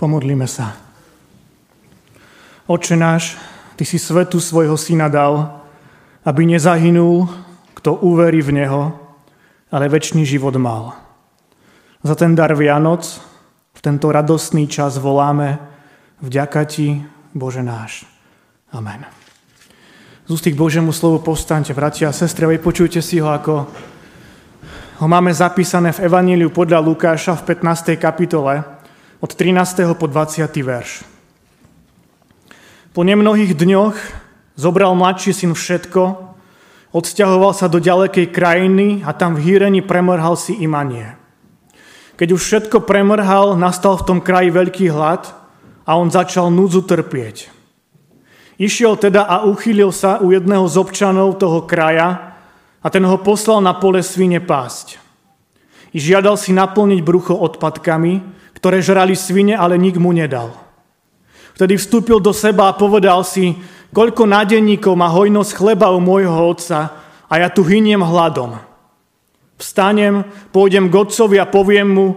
Pomodlíme sa. Oče náš, Ty si svetu svojho syna dal, aby nezahynul, kto uverí v Neho, ale väčší život mal. Za ten dar Vianoc, v tento radostný čas voláme, vďaka Ti, Bože náš. Amen. Z ústy k Božiemu slovu povstaňte, bratia a sestry, a počujte si ho, ako ho máme zapísané v Evaníliu podľa Lukáša v 15. kapitole, od 13. po 20. verš. Po nemnohých dňoch zobral mladší syn všetko, odsťahoval sa do ďalekej krajiny a tam v hýreni premrhal si imanie. Keď už všetko premrhal, nastal v tom kraji veľký hlad a on začal núdzu trpieť. Išiel teda a uchýlil sa u jedného z občanov toho kraja a ten ho poslal na pole svine pásť. I žiadal si naplniť brucho odpadkami, ktoré žrali svine, ale nik mu nedal. Vtedy vstúpil do seba a povedal si, koľko nádenníkov má hojnosť chleba u môjho otca a ja tu hyniem hladom. Vstanem, pôjdem k otcovi a poviem mu,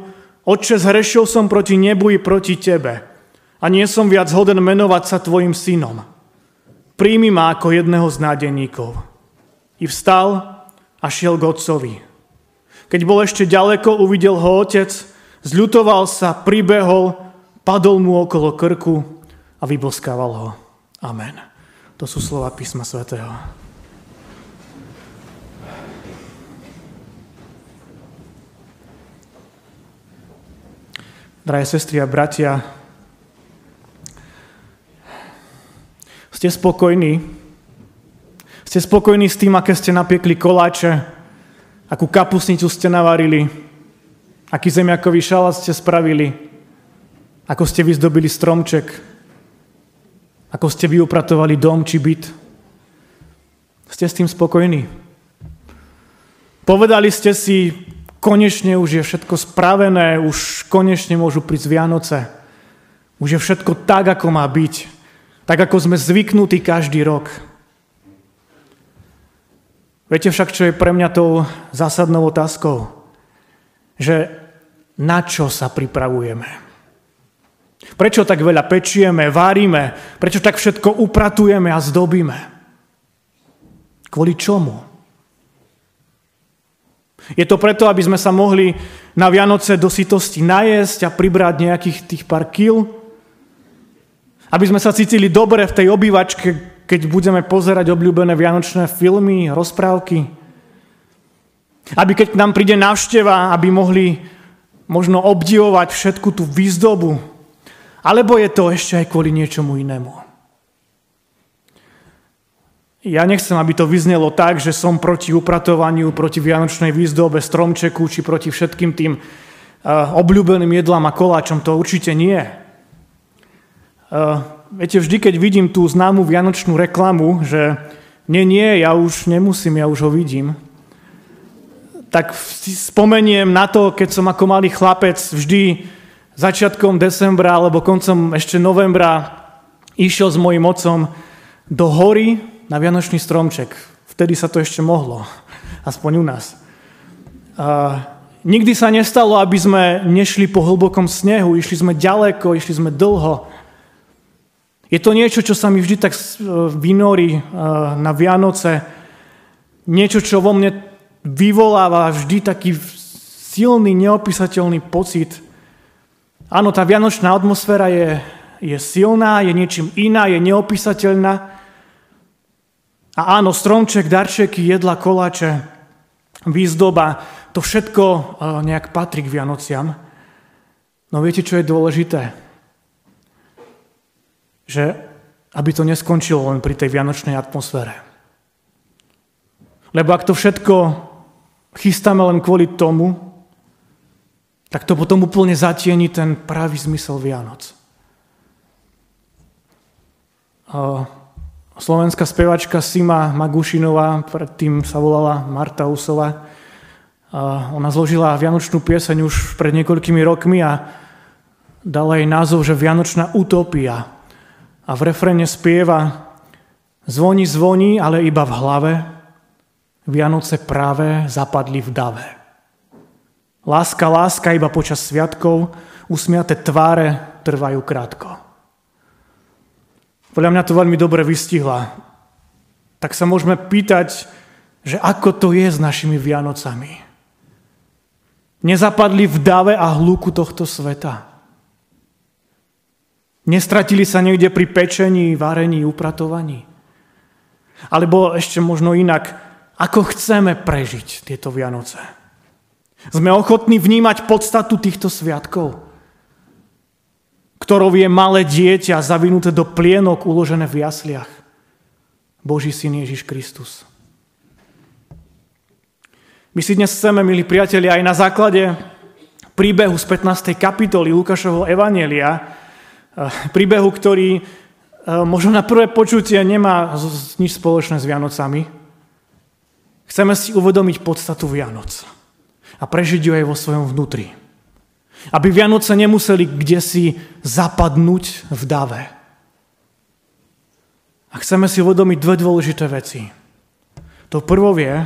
Otče, zhrešil som proti nebu i proti tebe a nie som viac hoden menovať sa tvojim synom. Príjmi ma ako jedného z nádenníkov. I vstal a šiel k otcovi. Keď bol ešte ďaleko, uvidel ho otec Zľutoval sa, pribehol, padol mu okolo krku a vyboskával ho. Amen. To sú slova písma svätého. Drahé sestry a bratia, ste spokojní? Ste spokojní s tým, aké ste napiekli koláče, akú kapusnicu ste navarili, Aký zemiakový šalát ste spravili? Ako ste vyzdobili stromček? Ako ste vyupratovali dom či byt? Ste s tým spokojní? Povedali ste si, konečne už je všetko spravené, už konečne môžu prísť Vianoce. Už je všetko tak, ako má byť. Tak, ako sme zvyknutí každý rok. Viete však, čo je pre mňa tou zásadnou otázkou? Že na čo sa pripravujeme. Prečo tak veľa pečieme, várime, prečo tak všetko upratujeme a zdobíme? Kvôli čomu? Je to preto, aby sme sa mohli na Vianoce do sytosti najesť a pribrať nejakých tých pár kil? Aby sme sa cítili dobre v tej obývačke, keď budeme pozerať obľúbené vianočné filmy, rozprávky? Aby keď k nám príde návšteva, aby mohli možno obdivovať všetku tú výzdobu, alebo je to ešte aj kvôli niečomu inému. Ja nechcem, aby to vyznelo tak, že som proti upratovaniu, proti vianočnej výzdobe, stromčeku, či proti všetkým tým uh, obľúbeným jedlám a koláčom. To určite nie. Uh, viete, vždy, keď vidím tú známu vianočnú reklamu, že nie, nie, ja už nemusím, ja už ho vidím, tak si spomeniem na to, keď som ako malý chlapec vždy začiatkom decembra alebo koncom ešte novembra išiel s mojim otcom do hory na Vianočný stromček. Vtedy sa to ešte mohlo, aspoň u nás. A nikdy sa nestalo, aby sme nešli po hlbokom snehu, išli sme ďaleko, išli sme dlho. Je to niečo, čo sa mi vždy tak vynorí na Vianoce, niečo, čo vo mne vyvoláva vždy taký silný, neopísateľný pocit. Áno, tá vianočná atmosféra je, je silná, je niečím iná, je neopísateľná. A áno, stromček, darčeky, jedla, koláče, výzdoba, to všetko e, nejak patrí k Vianociam. No viete, čo je dôležité? Že aby to neskončilo len pri tej vianočnej atmosfére. Lebo ak to všetko chystáme len kvôli tomu, tak to potom úplne zatieni ten pravý zmysel Vianoc. Slovenská spevačka Sima Magušinová, predtým sa volala Marta Usova, ona zložila vianočnú pieseň už pred niekoľkými rokmi a dala jej názov, že Vianočná utopia. A v refrene spieva Zvoní, zvoní, ale iba v hlave, Vianoce práve zapadli v dave. Láska, láska iba počas sviatkov, usmiaté tváre trvajú krátko. Podľa mňa to veľmi dobre vystihla. Tak sa môžeme pýtať, že ako to je s našimi Vianocami. Nezapadli v dave a hluku tohto sveta. Nestratili sa niekde pri pečení, varení, upratovaní. Alebo ešte možno inak, ako chceme prežiť tieto Vianoce. Sme ochotní vnímať podstatu týchto sviatkov, ktorou je malé dieťa zavinuté do plienok uložené v jasliach. Boží syn Ježiš Kristus. My si dnes chceme, milí priatelia, aj na základe príbehu z 15. kapitoly Lukášovho Evanielia, Eh, príbehu, ktorý eh, možno na prvé počutie nemá nič spoločné s Vianocami. Chceme si uvedomiť podstatu Vianoc a prežiť ju aj vo svojom vnútri. Aby Vianoce nemuseli kde si zapadnúť v dave. A chceme si uvedomiť dve dôležité veci. To prvo je,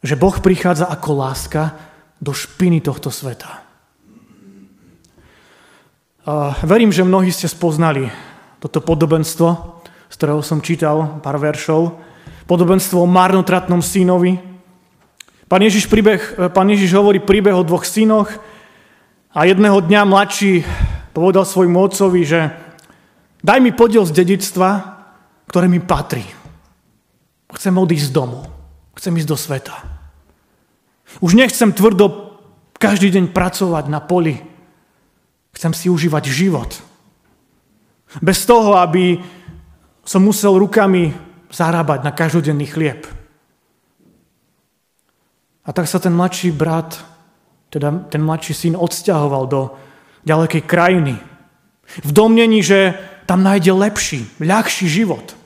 že Boh prichádza ako láska do špiny tohto sveta. Verím, že mnohí ste spoznali toto podobenstvo, z ktorého som čítal pár veršov. Podobenstvo o marnotratnom synovi. Pán Ježiš, príbeh, pán Ježiš hovorí príbeh o dvoch synoch a jedného dňa mladší povedal svojmu otcovi, že daj mi podiel z dedictva, ktoré mi patrí. Chcem odísť z domu. Chcem ísť do sveta. Už nechcem tvrdo každý deň pracovať na poli, Chcem si užívať život. Bez toho, aby som musel rukami zarábať na každodenný chlieb. A tak sa ten mladší brat, teda ten mladší syn odsťahoval do ďalekej krajiny. V domnení, že tam nájde lepší, ľahší život.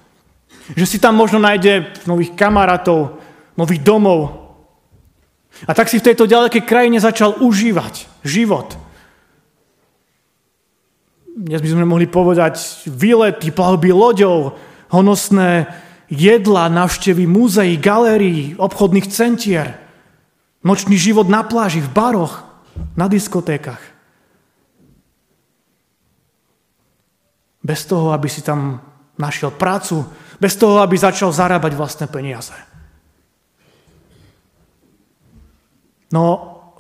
Že si tam možno nájde nových kamarátov, nových domov. A tak si v tejto ďalekej krajine začal užívať život dnes by sme mohli povedať výlety, plavby loďou, honosné jedla, návštevy múzeí, galérií, obchodných centier, nočný život na pláži, v baroch, na diskotékach. Bez toho, aby si tam našiel prácu, bez toho, aby začal zarábať vlastné peniaze. No,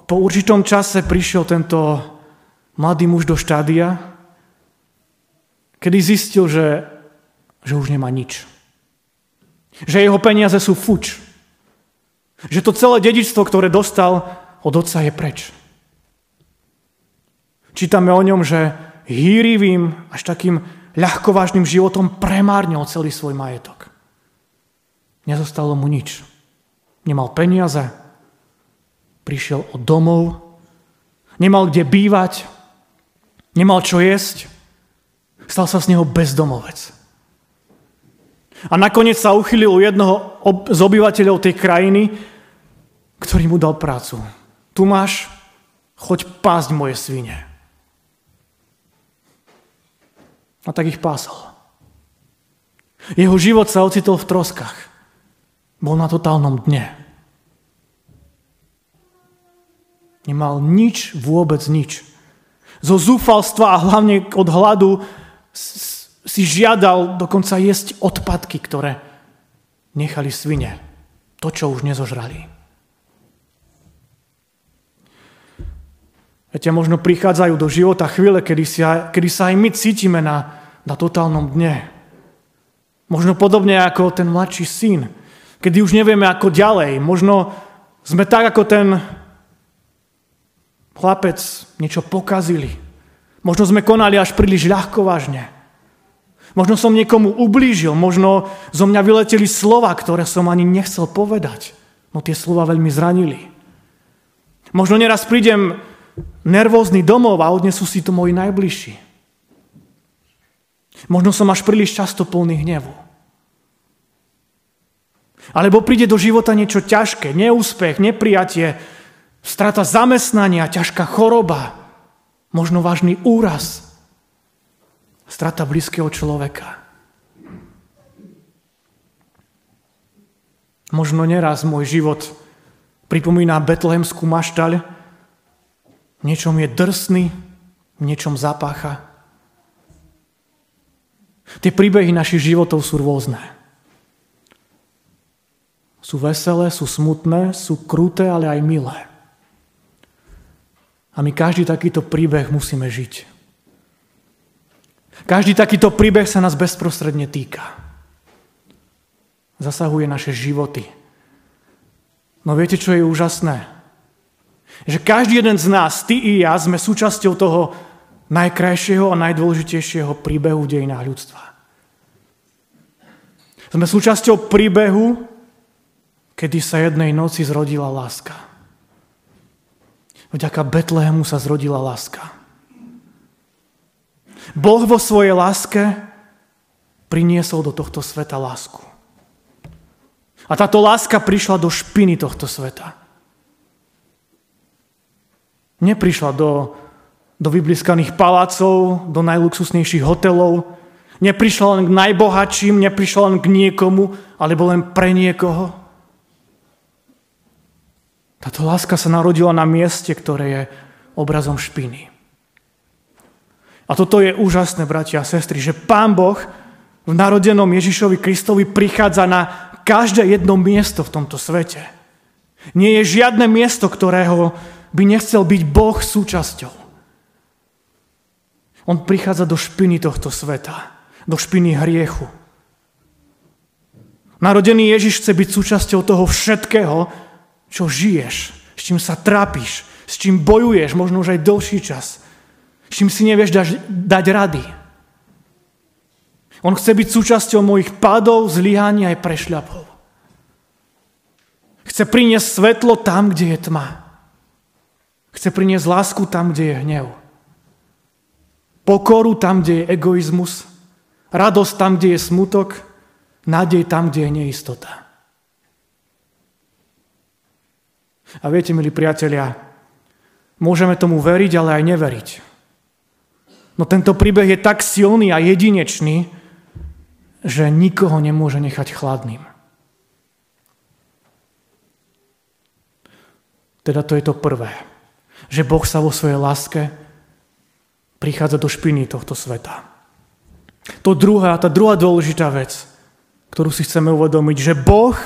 po určitom čase prišiel tento mladý muž do štádia, kedy zistil, že, že už nemá nič. Že jeho peniaze sú fuč. Že to celé dedičstvo, ktoré dostal od otca je preč. Čítame o ňom, že hýrivým, až takým ľahkovážnym životom premárnil celý svoj majetok. Nezostalo mu nič. Nemal peniaze, prišiel od domov, nemal kde bývať, nemal čo jesť, Stal sa z neho bezdomovec. A nakoniec sa uchylil u jednoho z obyvateľov tej krajiny, ktorý mu dal prácu. Tu máš, choď pásť moje svine. A tak ich pásal. Jeho život sa ocitol v troskách. Bol na totálnom dne. Nemal nič, vôbec nič. Zo zúfalstva a hlavne od hladu si žiadal dokonca jesť odpadky, ktoré nechali svine. To, čo už nezožrali. Viete, možno prichádzajú do života chvíle, kedy, si, kedy sa aj my cítime na, na totálnom dne. Možno podobne ako ten mladší syn, kedy už nevieme ako ďalej. Možno sme tak ako ten chlapec niečo pokazili. Možno sme konali až príliš ľahko vážne. Možno som niekomu ublížil, možno zo mňa vyleteli slova, ktoré som ani nechcel povedať. No tie slova veľmi zranili. Možno neraz prídem nervózny domov a odnesú si to moji najbližší. Možno som až príliš často plný hnevu. Alebo príde do života niečo ťažké, neúspech, neprijatie, strata zamestnania, ťažká choroba, možno vážny úraz, strata blízkeho človeka. Možno neraz môj život pripomína betlehemskú maštaľ, niečom je drsný, v niečom zapácha. Tie príbehy našich životov sú rôzne. Sú veselé, sú smutné, sú kruté, ale aj milé. A my každý takýto príbeh musíme žiť. Každý takýto príbeh sa nás bezprostredne týka. Zasahuje naše životy. No viete, čo je úžasné? Že každý jeden z nás, ty i ja, sme súčasťou toho najkrajšieho a najdôležitejšieho príbehu v dejinách ľudstva. Sme súčasťou príbehu, kedy sa jednej noci zrodila láska. Vďaka Betlehemu sa zrodila láska. Boh vo svojej láske priniesol do tohto sveta lásku. A táto láska prišla do špiny tohto sveta. Neprišla do, do vybliskaných palácov, do najluxusnejších hotelov, neprišla len k najbohatším, neprišla len k niekomu, alebo len pre niekoho. Táto láska sa narodila na mieste, ktoré je obrazom špiny. A toto je úžasné, bratia a sestry, že Pán Boh v narodenom Ježišovi Kristovi prichádza na každé jedno miesto v tomto svete. Nie je žiadne miesto, ktorého by nechcel byť Boh súčasťou. On prichádza do špiny tohto sveta, do špiny hriechu. Narodený Ježiš chce byť súčasťou toho všetkého, čo žiješ, s čím sa trápiš, s čím bojuješ, možno už aj dlhší čas, čím si nevieš dať, dať rady. On chce byť súčasťou mojich pádov, zlyhaní aj prešľapov. Chce priniesť svetlo tam, kde je tma. Chce priniesť lásku tam, kde je hnev. Pokoru tam, kde je egoizmus. Radosť tam, kde je smutok. Nádej tam, kde je neistota. A viete, milí priatelia, môžeme tomu veriť, ale aj neveriť. No tento príbeh je tak silný a jedinečný, že nikoho nemôže nechať chladným. Teda to je to prvé. Že Boh sa vo svojej láske prichádza do špiny tohto sveta. To druhá, tá druhá dôležitá vec, ktorú si chceme uvedomiť, že Boh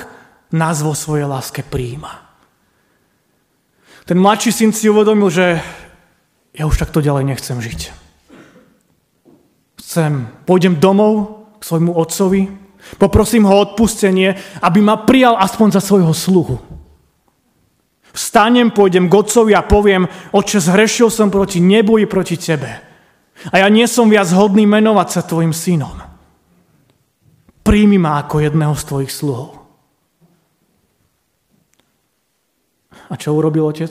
nás vo svojej láske príjima. Ten mladší syn si uvedomil, že ja už takto ďalej nechcem žiť. Chcem, pôjdem domov k svojmu otcovi, poprosím ho o odpustenie, aby ma prijal aspoň za svojho sluhu. Vstanem, pôjdem k otcovi a poviem, oče, zhrešil som proti nebu i proti tebe. A ja nie som viac hodný menovať sa tvojim synom. Príjmi ma ako jedného z tvojich sluhov. A čo urobil otec?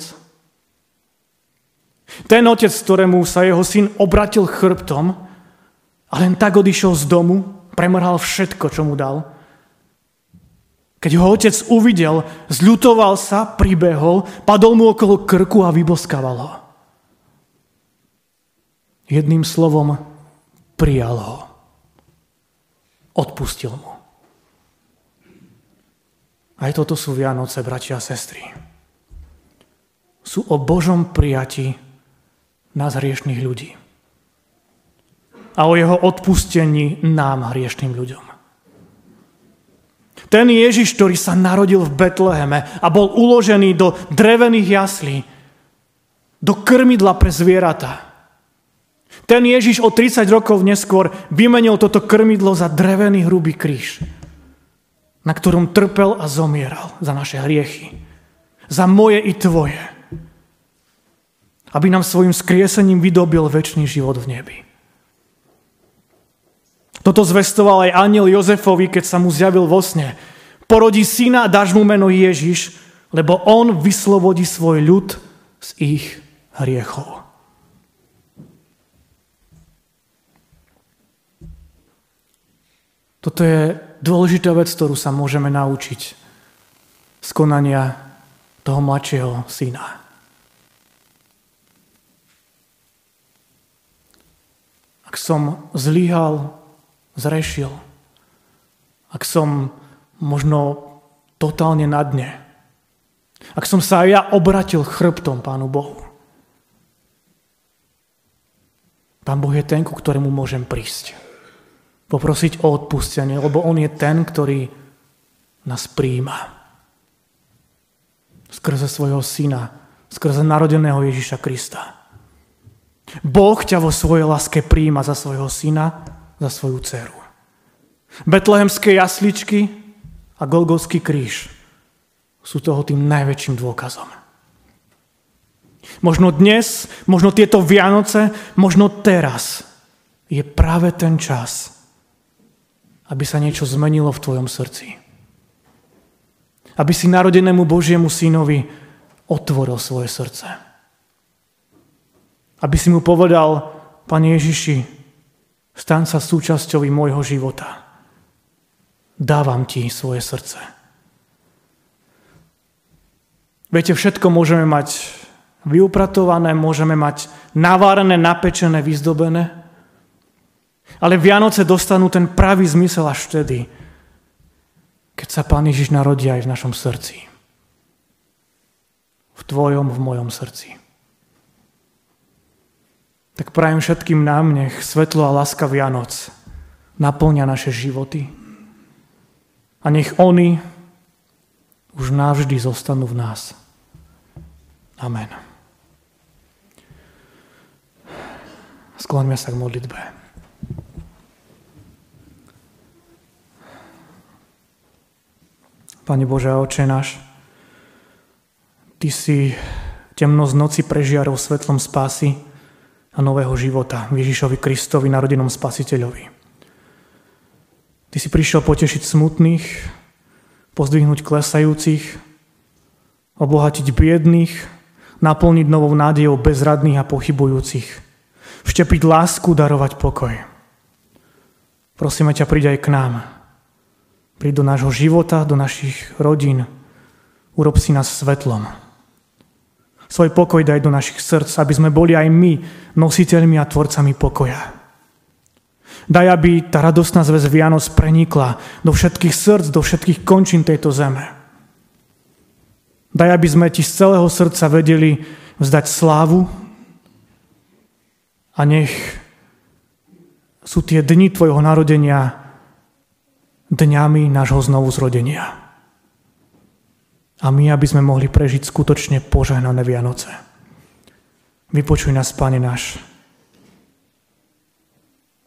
Ten otec, ktorému sa jeho syn obratil chrbtom a len tak odišiel z domu, premrhal všetko, čo mu dal. Keď ho otec uvidel, zľutoval sa, pribehol, padol mu okolo krku a vyboskával ho. Jedným slovom prijal ho. Odpustil mu. Aj toto sú Vianoce, bratia a sestry sú o Božom prijati nás hriešných ľudí. A o jeho odpustení nám, hriešným ľuďom. Ten Ježiš, ktorý sa narodil v Betleheme a bol uložený do drevených jaslí, do krmidla pre zvieratá. Ten Ježiš o 30 rokov neskôr vymenil toto krmidlo za drevený hrubý kríž, na ktorom trpel a zomieral za naše hriechy. Za moje i tvoje aby nám svojim skriesením vydobil väčší život v nebi. Toto zvestoval aj aniel Jozefovi, keď sa mu zjavil vo sne. Porodí syna dáš mu meno Ježiš, lebo on vyslobodí svoj ľud z ich hriechov. Toto je dôležitá vec, ktorú sa môžeme naučiť z konania toho mladšieho syna. ak som zlyhal, zrešil, ak som možno totálne na dne, ak som sa ja obratil chrbtom Pánu Bohu. Pán Boh je ten, ku ktorému môžem prísť. Poprosiť o odpustenie, lebo On je ten, ktorý nás príjma. Skrze svojho syna, skrze narodeného Ježiša Krista. Boh ťa vo svojej láske príjma za svojho syna, za svoju dceru. Betlehemské jasličky a Golgovský kríž sú toho tým najväčším dôkazom. Možno dnes, možno tieto Vianoce, možno teraz je práve ten čas, aby sa niečo zmenilo v tvojom srdci. Aby si narodenému Božiemu synovi otvoril svoje srdce. Aby si mu povedal, Pane Ježiši, stan sa súčasťou môjho života. Dávam ti svoje srdce. Viete, všetko môžeme mať vyupratované, môžeme mať navárené, napečené, vyzdobené. Ale Vianoce dostanú ten pravý zmysel až vtedy, keď sa Pán Ježiš narodí aj v našom srdci. V tvojom, v mojom srdci. Tak prajem všetkým nám, nech svetlo a láska Vianoc naplňa naše životy. A nech oni už navždy zostanú v nás. Amen. Skloňme sa k modlitbe. Pane Bože, Oče náš, Ty si temnosť noci prežiarov svetlom spásy a nového života Ježišovi Kristovi, narodenom spasiteľovi. Ty si prišiel potešiť smutných, pozdvihnúť klesajúcich, obohatiť biedných, naplniť novou nádejou bezradných a pochybujúcich – vštepiť lásku, darovať pokoj. Prosíme ťa, príď aj k nám. Príď do nášho života, do našich rodín. Urob si nás svetlom. Svoj pokoj daj do našich srdc, aby sme boli aj my nositeľmi a tvorcami pokoja. Daj, aby tá radostná zväz Vianoc prenikla do všetkých srdc, do všetkých končín tejto zeme. Daj, aby sme ti z celého srdca vedeli vzdať slávu, a nech sú tie dni tvojho narodenia dňami nášho znovu zrodenia. A my, aby sme mohli prežiť skutočne požehnané Vianoce. Vypočuj nás, Pane náš,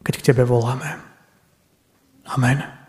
keď k Tebe voláme. Amen.